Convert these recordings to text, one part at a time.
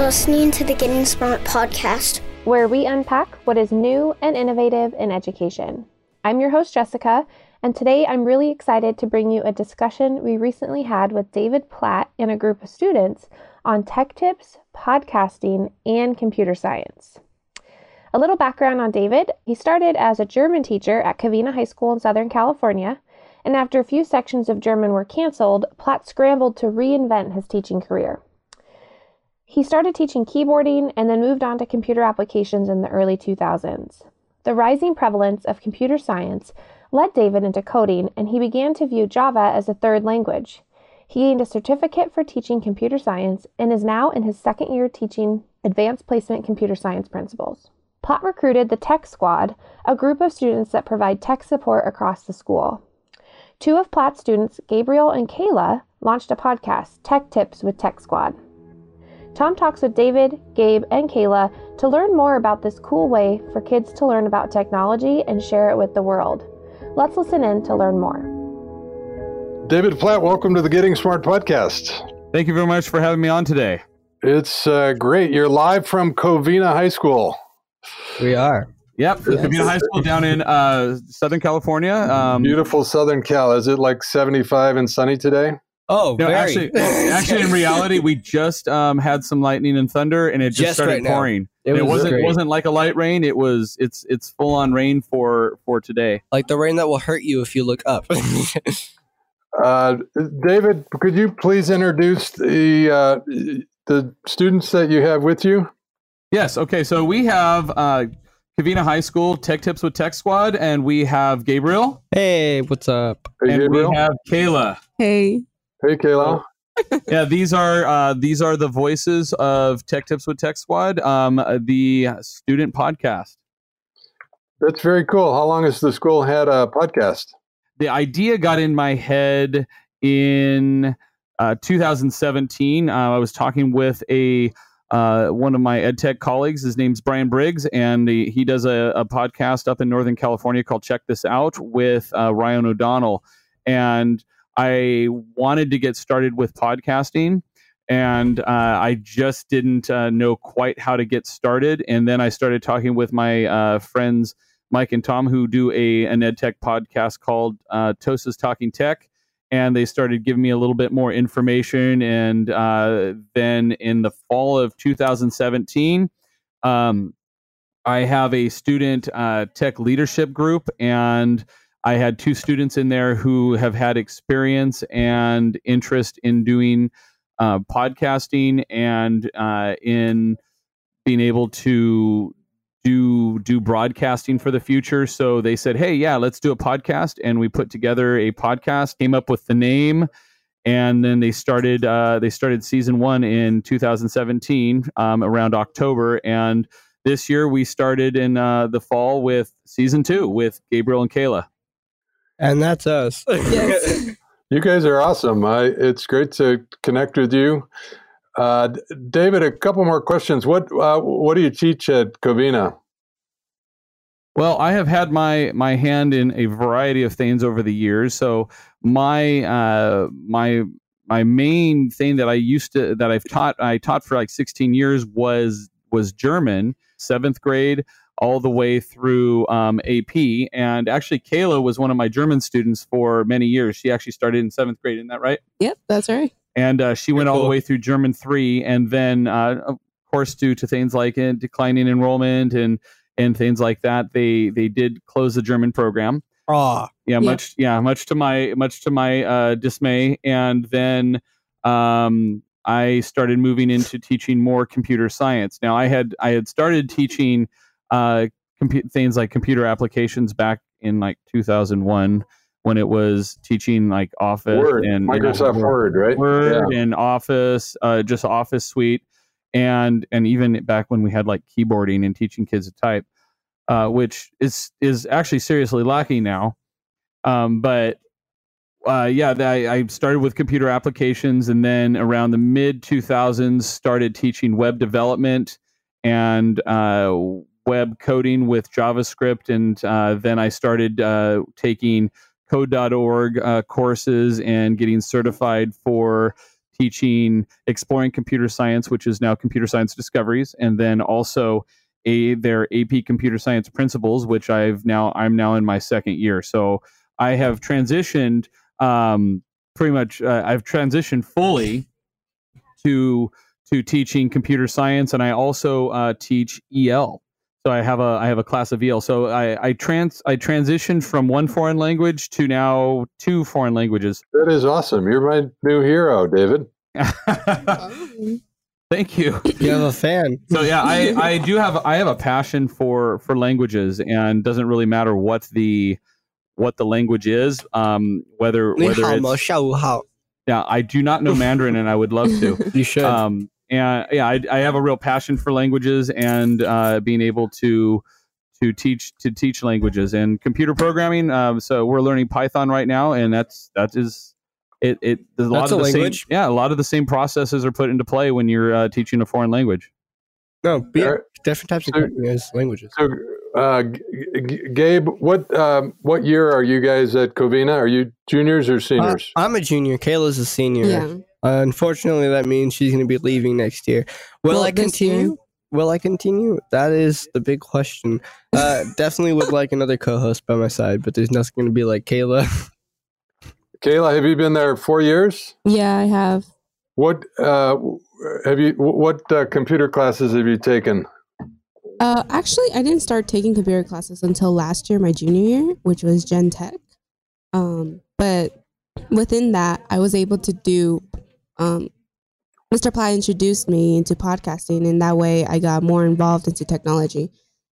You're listening to the Getting Smart podcast, where we unpack what is new and innovative in education. I'm your host, Jessica, and today I'm really excited to bring you a discussion we recently had with David Platt and a group of students on tech tips, podcasting, and computer science. A little background on David he started as a German teacher at Covina High School in Southern California, and after a few sections of German were canceled, Platt scrambled to reinvent his teaching career. He started teaching keyboarding and then moved on to computer applications in the early 2000s. The rising prevalence of computer science led David into coding, and he began to view Java as a third language. He gained a certificate for teaching computer science and is now in his second year teaching advanced placement computer science principles. Platt recruited the Tech Squad, a group of students that provide tech support across the school. Two of Platt's students, Gabriel and Kayla, launched a podcast, Tech Tips with Tech Squad. Tom talks with David, Gabe, and Kayla to learn more about this cool way for kids to learn about technology and share it with the world. Let's listen in to learn more. David Platt, welcome to the Getting Smart podcast. Thank you very much for having me on today. It's uh, great. You're live from Covina High School. We are. Yep, yes. Covina High School down in uh, Southern California. Um, Beautiful Southern Cal. Is it like 75 and sunny today? Oh, no, actually, actually, in reality, we just um, had some lightning and thunder, and it just, just started right pouring. It, was it wasn't great. wasn't like a light rain. It was it's it's full on rain for for today. Like the rain that will hurt you if you look up. uh, David, could you please introduce the uh, the students that you have with you? Yes. Okay. So we have uh, Covina High School Tech Tips with Tech Squad, and we have Gabriel. Hey, what's up? Hey, and Gabriel. we have Kayla. Hey. Hey, Kayla. yeah, these are uh, these are the voices of Tech Tips with Tech Squad, um, the student podcast. That's very cool. How long has the school had a podcast? The idea got in my head in uh, 2017. Uh, I was talking with a uh, one of my ed tech colleagues. His name's Brian Briggs, and he, he does a, a, podcast up in Northern California called Check This Out with uh, Ryan O'Donnell. And I wanted to get started with podcasting and uh, I just didn't uh, know quite how to get started. And then I started talking with my uh, friends Mike and Tom, who do a an ed tech podcast called uh, Tosa's Talking Tech, and they started giving me a little bit more information. And uh, then in the fall of 2017, um, I have a student uh, tech leadership group and I had two students in there who have had experience and interest in doing uh, podcasting and uh, in being able to do do broadcasting for the future. So they said, "Hey, yeah, let's do a podcast," and we put together a podcast. Came up with the name, and then they started uh, they started season one in 2017 um, around October and. This year, we started in uh, the fall with season two with Gabriel and Kayla. And that's us. Yes. you guys are awesome. I, it's great to connect with you. Uh, David, a couple more questions. What uh, what do you teach at Covina? Well, I have had my my hand in a variety of things over the years. So my uh, my my main thing that I used to that I've taught I taught for like 16 years was was German, seventh grade all the way through um, AP. And actually, Kayla was one of my German students for many years. She actually started in seventh grade. Isn't that right? Yep, that's right. And uh, she went all the way through German three, and then, uh, of course, due to things like uh, declining enrollment and and things like that, they they did close the German program. Ah, yeah, yep. much yeah, much to my much to my uh, dismay. And then um, I started moving into teaching more computer science. Now I had I had started teaching uh, compu- things like computer applications back in like 2001 when it was teaching like Office Word. and Microsoft you know, Word, right? Word yeah. and Office, uh, just Office Suite, and and even back when we had like keyboarding and teaching kids to type, uh, which is is actually seriously lacking now. Um, but uh, yeah, I, I started with computer applications, and then around the mid 2000s, started teaching web development and uh, web coding with JavaScript, and uh, then I started uh, taking code.org uh, courses and getting certified for teaching exploring computer science, which is now computer science discoveries, and then also a their AP computer science principles, which I've now I'm now in my second year. So I have transitioned um, pretty much. Uh, I've transitioned fully to to teaching computer science, and I also uh, teach EL. So I have a I have a class of EL. So I I trans I transitioned from one foreign language to now two foreign languages. That is awesome. You're my new hero, David. Thank you. You have a fan. So yeah, I, I do have I have a passion for for languages, and doesn't really matter what the what the language is, um, whether whether it's, yeah, I do not know Mandarin, and I would love to. You should. Um, and yeah, I, I have a real passion for languages and uh, being able to to teach to teach languages and computer programming. Um, so we're learning Python right now, and that's that is it. It there's a lot That's of a the language? same yeah, a lot of the same processes are put into play when you're uh, teaching a foreign language. no, but yeah, different types of So- coding languages. So, uh, G- G- Gabe, what um, what year are you guys at Covina? Are you juniors or Uh, seniors? I'm a junior. Kayla's a senior. Yeah. Uh, unfortunately, that means she's going to be leaving next year. Will Well, I this continue? Will I continue? That is the big question. Uh, definitely would like another co-host by my side, but there's nothing going to be like Kayla. Kayla, have you been there four years? Yeah, I have. What uh, have you? What uh, computer classes have you taken? Uh, actually, I didn't start taking computer classes until last year, my junior year, which was Gen Tech. Um, but within that, I was able to do. Um, Mr. Ply introduced me into podcasting, and that way I got more involved into technology.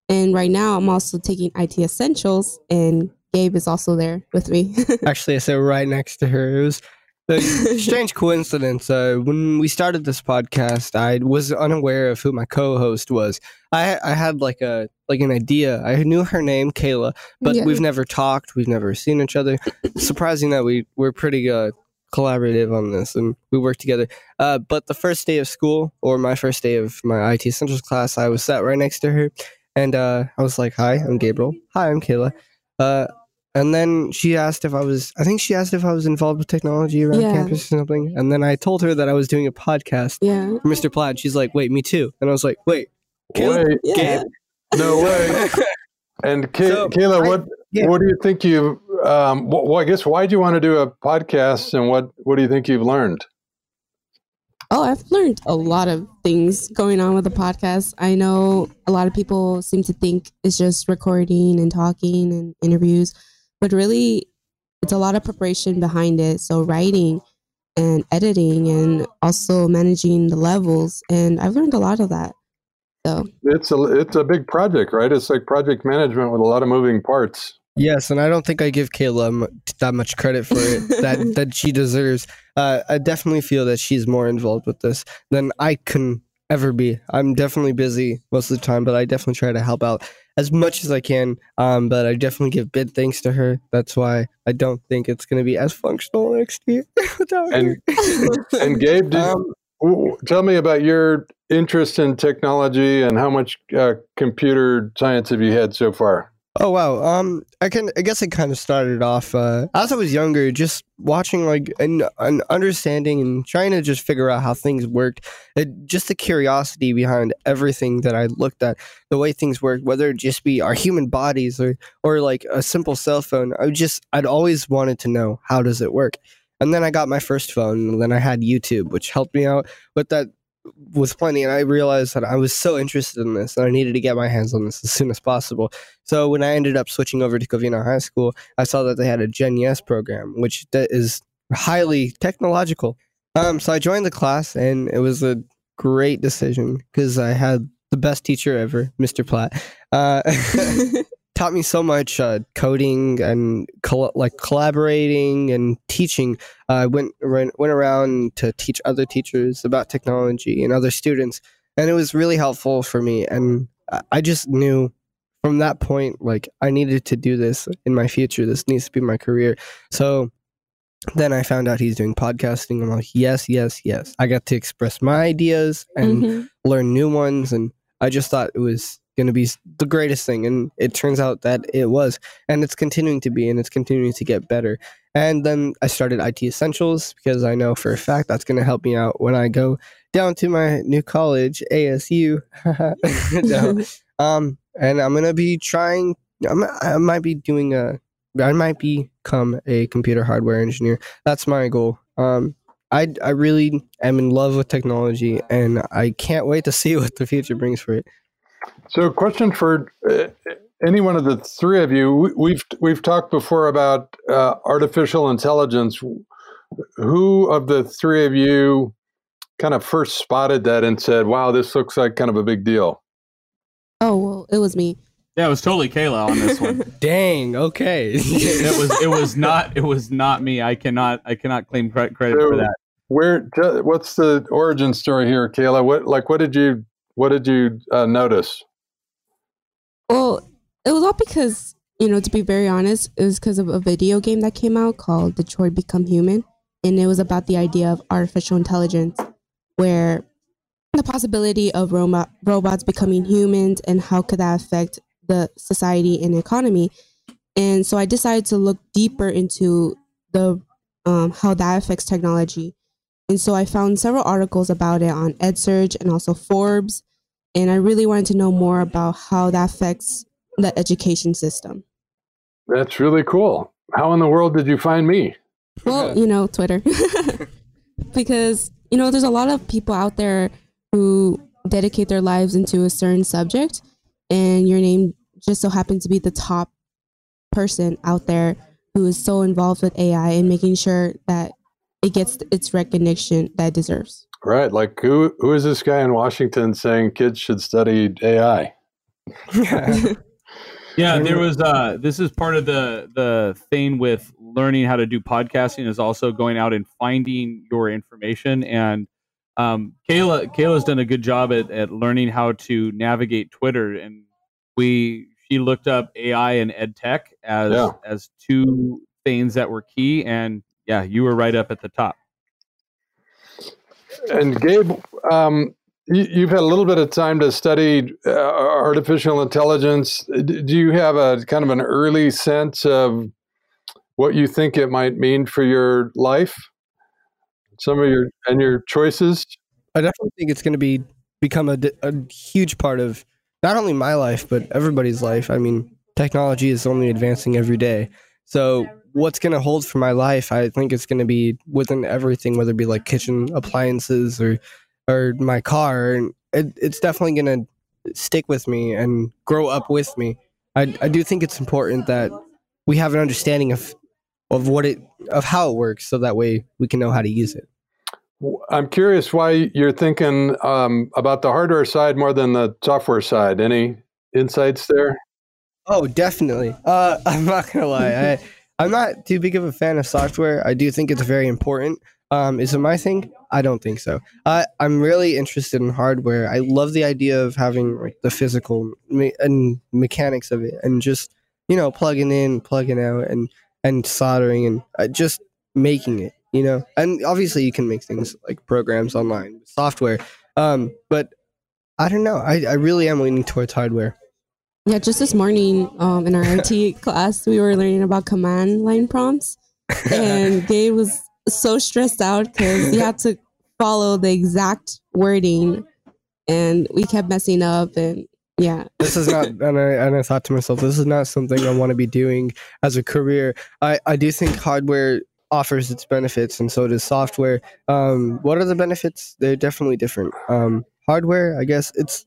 And right now, I'm also taking IT Essentials, and Gabe is also there with me. Actually, I sat right next to her. It was a strange coincidence. Uh, when we started this podcast, I was unaware of who my co-host was. I I had like a like an idea. I knew her name, Kayla, but Yeah. we've never talked. We've never seen each other. Surprising that we we're pretty uh, collaborative on this and we worked together. Uh, but the first day of school, or my first day of my IT Essentials class, I was sat right next to her, and uh, I was like, "Hi, I'm Gabriel. Hi, I'm Kayla." Uh, and then she asked if I was, I think she asked if I was involved with technology around Yeah. campus or something. And then I told her that I was doing a podcast yeah. for Mr. Platt. She's like, wait, me too. And I was like, wait, Kayla? Wait, Yeah. no way. And Kay- So, Kayla, I- what yeah. what do you think you? Um, well, I guess why do you want to do a podcast, and what what do you think you've learned? Oh, I've learned a lot of things going on with the podcast. I know a lot of people seem to think it's just recording and talking and interviews, but really, it's a lot of preparation behind it. So, writing and editing and also managing the levels. And I've learned a lot of that. So, It's a it's a big project, right? It's like project management with a lot of moving parts. Yes, and I don't think I give Kayla mu- that much credit for it that that she deserves. Uh, I definitely feel that she's more involved with this than I can ever be. I'm definitely busy most of the time, but I definitely try to help out as much as I can. Um, but I definitely give big thanks to her. That's why I don't think it's going to be as functional next year without And- her. And Gabe, did, Um, w- tell me about your interest in technology and how much uh, computer science have you had so far? Oh wow. Um, I can. I guess it kind of started off uh, as I was younger, just watching like an, an understanding and trying to just figure out how things worked. It, just the curiosity behind everything that I looked at, the way things work, whether it just be our human bodies or or like a simple cell phone. I just I'd always wanted to know how does it work. And then I got my first phone, and then I had YouTube, which helped me out with that was plenty. And I realized that I was so interested in this, and I needed to get my hands on this as soon as possible. So when I ended up switching over to Covina High School, I saw that they had a Gen Yes program, which is highly technological. Um, so I joined the class, and it was a great decision because I had the best teacher ever, Mr. Platt. Uh, taught me so much uh, coding and col- like collaborating and teaching. I went, went went around to teach other teachers about technology and other students, and it was really helpful for me. And I- just knew from that point, like I needed to do this in my future. This needs to be my career. So then I found out he's doing podcasting. I'm like, yes, yes, yes. I got to express my ideas and Mhm. learn new ones, and I just thought it was going to be the greatest thing. And it turns out that it was. And it's continuing to be, and it's continuing to get better. And then I started IT Essentials because I know for a fact that's going to help me out when I go down to my new college, ASU. no. um, and I'm going to be trying, I'm, I might be doing a, I might become a computer hardware engineer. That's my goal. Um, I, I really am in love with technology and I can't wait to see what the future brings for it. So, question for uh, any one of the three of you: We've we've talked before about uh, artificial intelligence. Who of the three of you kind of first spotted that and said, "Wow, this looks like kind of a big deal"? Oh well, it was me. Yeah, it was totally Kayla on this one. Dang. Okay. it was it was not it was not me. I cannot I cannot claim credit for that. Where what's the origin story here, Kayla? What like what did you what did you uh, notice? Well, it was all because you know, to be very honest, it was because of a video game that came out called Detroit Become Human, and it was about the idea of artificial intelligence, where the possibility of robot robots becoming humans and how could that affect the society and economy. And so I decided to look deeper into the um, how that affects technology. And so I found several articles about it on EdSurge and also Forbes. And I really wanted to know more about how that affects the education system. That's really cool. How in the world did you find me? Well, you know, Twitter. because, you know, there's a lot of people out there who dedicate their lives into a certain subject, and your name just so happened to be the top person out there who is so involved with AI and making sure that it gets its recognition that it deserves. Right. Like who who is this guy in Washington saying kids should study AI? yeah, there was uh this is part of the the thing with learning how to do podcasting is also going out and finding your information and um, Kayla Kayla's done a good job at, at learning how to navigate Twitter and we she looked up AI and ed tech as yeah. as two things that were key and yeah, you were right up at the top. And Gabe, um, you, have had a little bit of time to study uh, artificial intelligence. Do you have a kind of an early sense of what you think it might mean for your life? Some of your and your choices. I definitely think it's going to be become a, a huge part of not only my life but everybody's life. I mean, technology is only advancing every day. So what's going to hold for my life, I think it's going to be within everything, whether it be like kitchen appliances or or my car, and it, it's definitely going to stick with me and grow up with me. I I do think it's important that we have an understanding of of what it of how it works, so that way we can know how to use it. I'm curious why you're thinking um, about the hardware side more than the software side. Any insights there? Oh, definitely. Uh, I'm not gonna lie. I I'm not too big of a fan of software. I do think it's very important. Um, is it my thing? I don't think so. I'm really interested in hardware. I love the idea of having like the physical me- and mechanics of it, and just you know plugging in, plugging out, and and soldering, and uh, just making it. You know, and obviously you can make things like programs online, software. Um, but I don't know. I, I really am leaning towards hardware. Yeah, just this morning um, in our IT class, we were learning about command line prompts, and Gabe was so stressed out because he had to follow the exact wording, and we kept messing up. And yeah, this is not. And I and I thought to myself, this is not something I want to be doing as a career. I I do think hardware offers its benefits, and so does software. Um, what are the benefits? They're definitely different. Um, hardware, I guess it's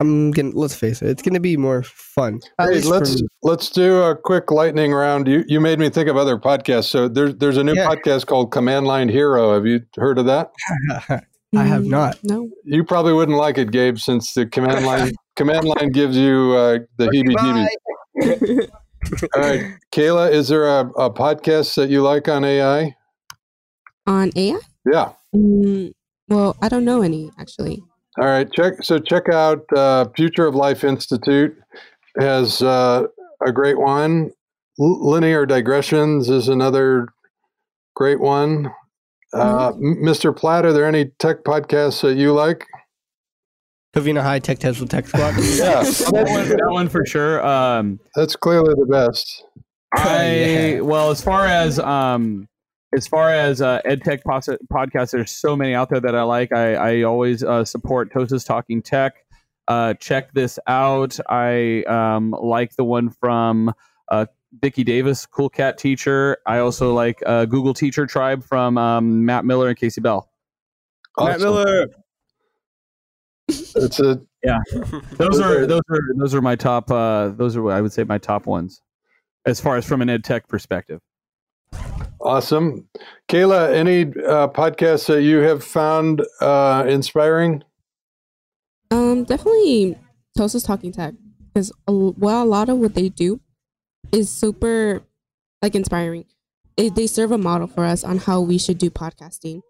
I'm gonna let's face it, it's gonna be more fun. Hey, let's let's do a quick lightning round. You you made me think of other podcasts. So there's there's a new yeah. podcast called Command Line Hero. Have you heard of that? I have mm, not. No. You probably wouldn't like it, Gabe, since the command line command line gives you uh, the heebie-jeebies. All right, Kayla, is there a, a podcast that you like on AI? On AI? Yeah. Mm, well, I don't know any actually. All right, check. So check out uh, Future of Life Institute has uh, a great one. L- Linear digressions is another great one. Uh, mm-hmm. Mr. Platt, are there any tech podcasts that you like? Covina High Tech Tips with Tech Squad. Yeah, that, one, that one for sure. Um, that's clearly the best. I Yeah. well, as far as um, as far as uh, ed tech pos- podcasts, there's so many out there that I like. I, I always uh, support Tosa's Talking Tech. Uh, check this out. I um, like the one from uh, Vicki Davis, Cool Cat Teacher. I also like uh, Google Teacher Tribe from um, Matt Miller and Kasey Bell. Matt Miller. It's a yeah. Those are those are those are my top. Uh, those are I would say my top ones, as far as from an ed tech perspective. Awesome. Kayla, any uh, podcasts that you have found uh, inspiring? Um, definitely Tosa's Talking Tech because well, a lot of what they do is super like inspiring. They, they serve a model for us on how we should do podcasting.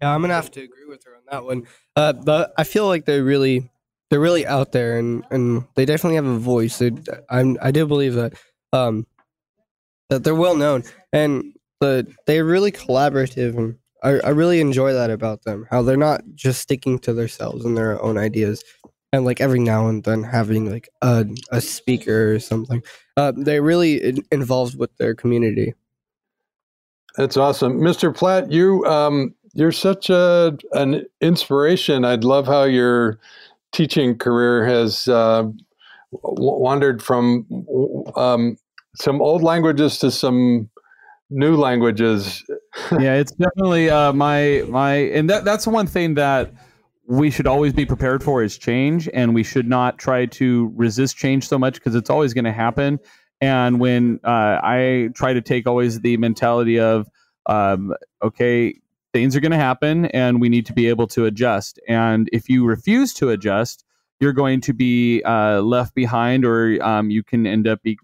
Yeah, I'm gonna have to agree with her on that one. Uh, but I feel like they're really, they're really out there, and and they definitely have a voice. They, I'm, I do believe that, um, that they're well known, and the they're really collaborative, and I, I really enjoy that about them. How they're not just sticking to themselves and their own ideas, and like every now and then having like a a speaker or something. Uh, they really in, involved with their community. That's awesome, Mr. Platt. You um, you're such a an inspiration. I'd love how your teaching career has uh, wandered from um, some old languages to some new languages. yeah, it's definitely uh, my my, and that that's one thing that we should always be prepared for is change, and we should not try to resist change so much because it's always going to happen. And when uh, I try to take always the mentality of, um, okay, things are going to happen, and we need to be able to adjust. And if you refuse to adjust, you're going to be uh, left behind, or um, you can end up be,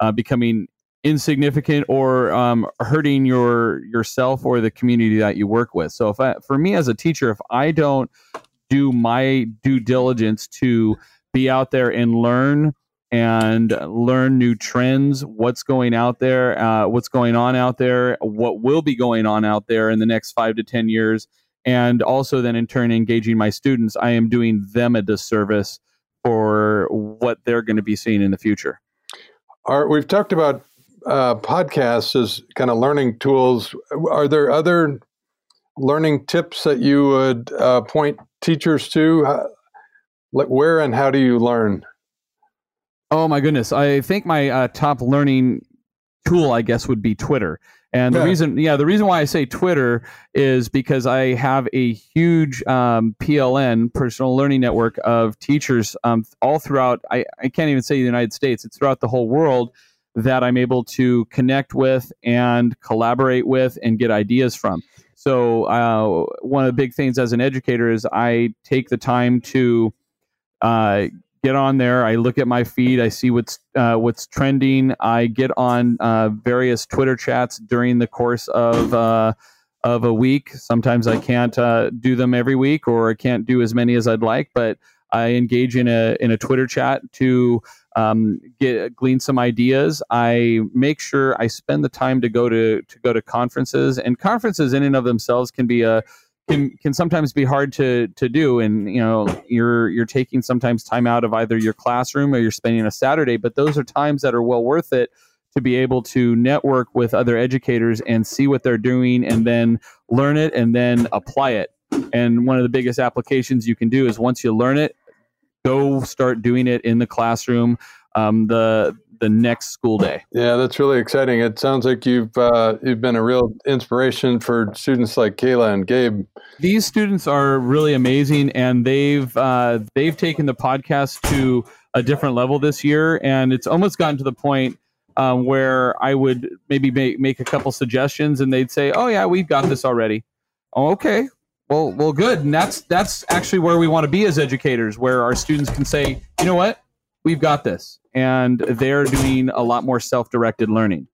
uh, becoming insignificant or um, hurting your yourself or the community that you work with. So, if I, for me as a teacher, if I don't do my due diligence to be out there and learn and learn new trends, what's going out there, uh, what's going on out there, what will be going on out there in the next five to ten years, and also then in turn engaging my students, I am doing them a disservice for what they're going to be seeing in the future. Are, we've talked about uh, podcasts as kind of learning tools. Are there other learning tips that you would uh, point teachers to? How, where and how do you learn? Oh my goodness! I think my uh, top learning tool, I guess, would be Twitter. And the Yeah. reason, yeah, the reason why I say Twitter is because I have a huge um, PLN, personal learning network of teachers um, all throughout. I, I can't even say the United States; it's throughout the whole world that I'm able to connect with and collaborate with and get ideas from. So uh, one of the big things as an educator is I take the time to uh, get on there. I look at my feed. I see what's uh, what's trending. I get on uh, various Twitter chats during the course of uh, of a week. Sometimes I can't uh, do them every week, or I can't do as many as I'd like. But I engage in a in a Twitter chat to um, get glean some ideas. I make sure I spend the time to go to to go to conferences, and conferences in and of themselves can be a can can sometimes be hard to to do and you know you're you're taking sometimes time out of either your classroom or you're spending a saturday but those are times that are well worth it to be able to network with other educators and see what they're doing and then learn it and then apply it. And one of the biggest applications you can do is once you learn it go start doing it in the classroom. Um, the the next school day. Yeah, that's really exciting. It sounds like you've uh, you've been a real inspiration for students like Kayla and Gabe. these students are really amazing and they've uh, they've taken the podcast to a different level this year and it's almost gotten to the point um, where i would maybe make, make a couple suggestions and they'd say oh yeah we've got this already. Oh okay. Well well good. And that's that's actually where we want to be as educators where our students can say you know what we've got this and they're doing a lot more self-directed learning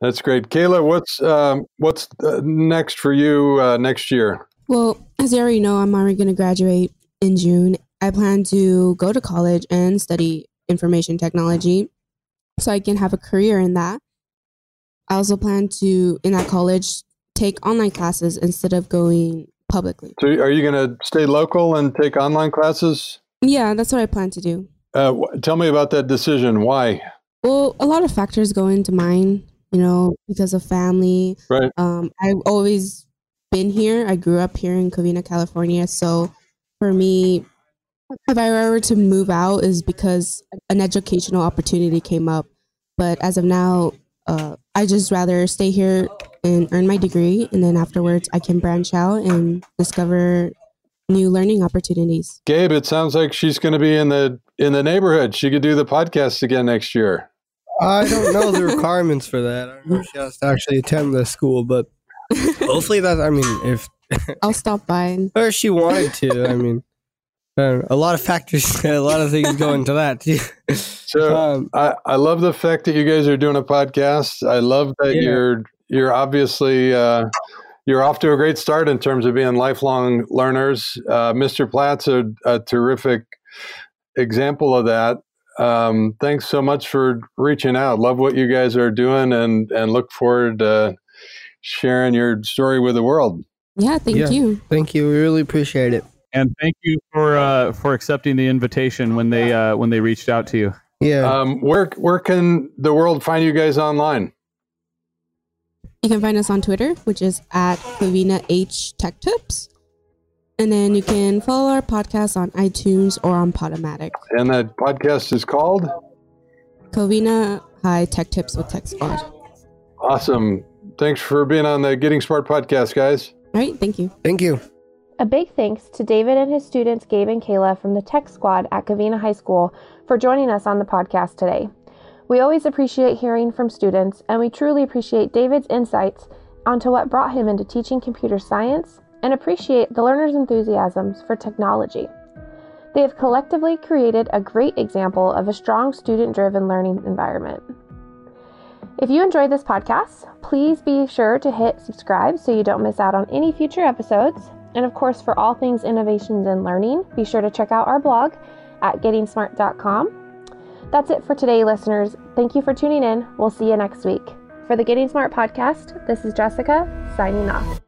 That's great, Kayla. What's um, what's uh, next for you uh, next year? Well, as you already know, I'm already going to graduate in June. I plan to go to college and study information technology so I can have a career in that. I also plan to, in that college, take online classes instead of going publicly. So, are you going to stay local and take online classes? Yeah, that's what I plan to do. Uh, tell me about that decision. Why? Well, a lot of factors go into mine, you know, because of family. Right. Um, I've always been here. I grew up here in Covina, California. So for me, if I were to move out, is because an educational opportunity came up. But as of now, uh, I just rather stay here and earn my degree, and then afterwards, I can branch out and discover new learning opportunities. Gabe, it sounds like she's going to be in the in the neighborhood. She could do the podcast again next year. I don't know the requirements for that. I don't know if she has to actually attend the school, but hopefully that. I mean, if I'll stop by and or if she wanted to, I mean, uh, a lot of factors, a lot of things go into that too. So Um, I, I love the fact that you guys are doing a podcast. I love that Yeah. you're you're obviously uh, you're off to a great start in terms of being lifelong learners. Uh, Mr. Platt's a, a terrific example of that. Um, thanks so much for reaching out. Love what you guys are doing, and and look forward to sharing your story with the world. yeah, thank Yeah. you. thank you. We really appreciate it. And thank you for uh, for accepting the invitation when they uh, when they reached out to you. Yeah. Um, where where can the world find you guys online? You can find us on Twitter, which is at Covina H Tech Tips. And then you can follow our podcast on iTunes or on Podomatic. And that podcast is called Covina High Tech Tips with Tech Squad. Awesome. Thanks for being on the Getting Smart podcast, guys. right, thank you. thank you. A big thanks to David and his students, Gabe and Kayla from the Tech Squad at Covina High School, for joining us on the podcast today. We always appreciate hearing from students, and we truly appreciate David's insights onto what brought him into teaching computer science and appreciate the learners' enthusiasms for technology. They have collectively created a great example of a strong student driven learning environment. If you enjoyed this podcast, please be sure to hit subscribe so you don't miss out on any future episodes. And of course, for all things innovations and learning, be sure to check out our blog at gettingsmart.com. That's it for today, listeners. Thank you for tuning in. We'll see you next week. For the Getting Smart podcast, this is Jessica signing off.